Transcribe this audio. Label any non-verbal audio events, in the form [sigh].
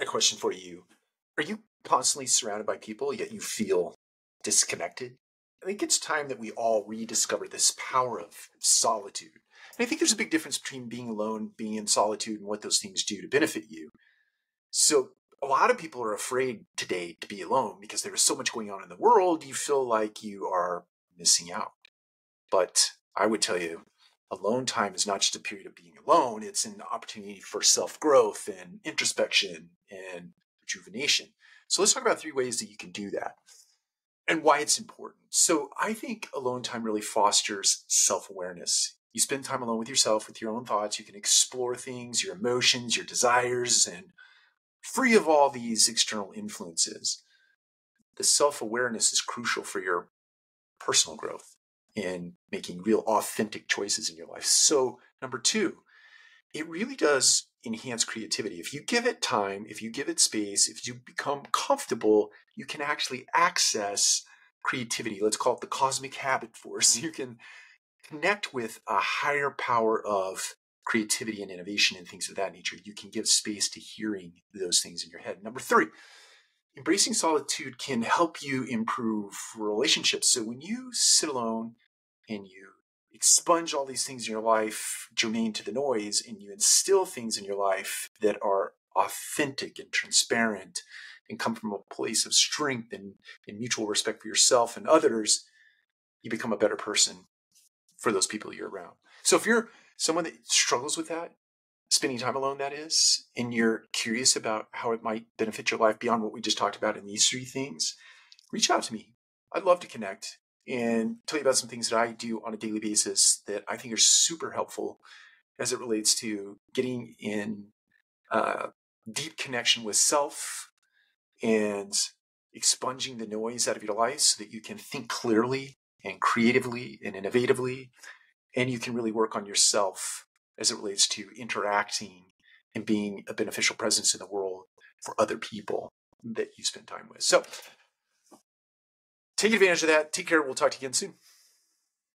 a question for you. Are you constantly surrounded by people, yet you feel disconnected? I think it's time that we all rediscover this power of solitude. And I think there's a big difference between being alone, being in solitude, and what those things do to benefit you. So, a lot of people are afraid today to be alone because there is so much going on in the world, you feel like you are missing out. But I would tell you, alone time is not just a period of being alone, it's an opportunity for self growth and introspection and rejuvenation. So, let's talk about three ways that you can do that and why it's important. So, I think alone time really fosters self awareness. You spend time alone with yourself, with your own thoughts. You can explore things, your emotions, your desires, and free of all these external influences. The self awareness is crucial for your personal growth in making real authentic choices in your life. So, number two, it really does enhance creativity. If you give it time, if you give it space, if you become comfortable, you can actually access creativity. Let's call it the cosmic habit force. [laughs] You can connect with a higher power of creativity and innovation and things of that nature. You can give space to hearing those things in your head. Number three, embracing solitude can help you improve relationships. So when you sit alone and you expunge all these things in your life germane to the noise and you instill things in your life that are authentic and transparent and come from a place of strength and, and mutual respect for yourself and others, you become a better person for those people you're around. So if you're someone that struggles with that, spending time alone, that is, and you're curious about how it might benefit your life beyond what we just talked about in these three things, reach out to me. I'd love to connect and tell you about some things that I do on a daily basis that I think are super helpful as it relates to getting in uh, deep connection with self and expunging the noise out of your life so that you can think clearly and creatively and innovatively and you can really work on yourself as it relates to interacting and being a beneficial presence in the world for other people that you spend time with. So take advantage of that. Take care. We'll talk to you again soon.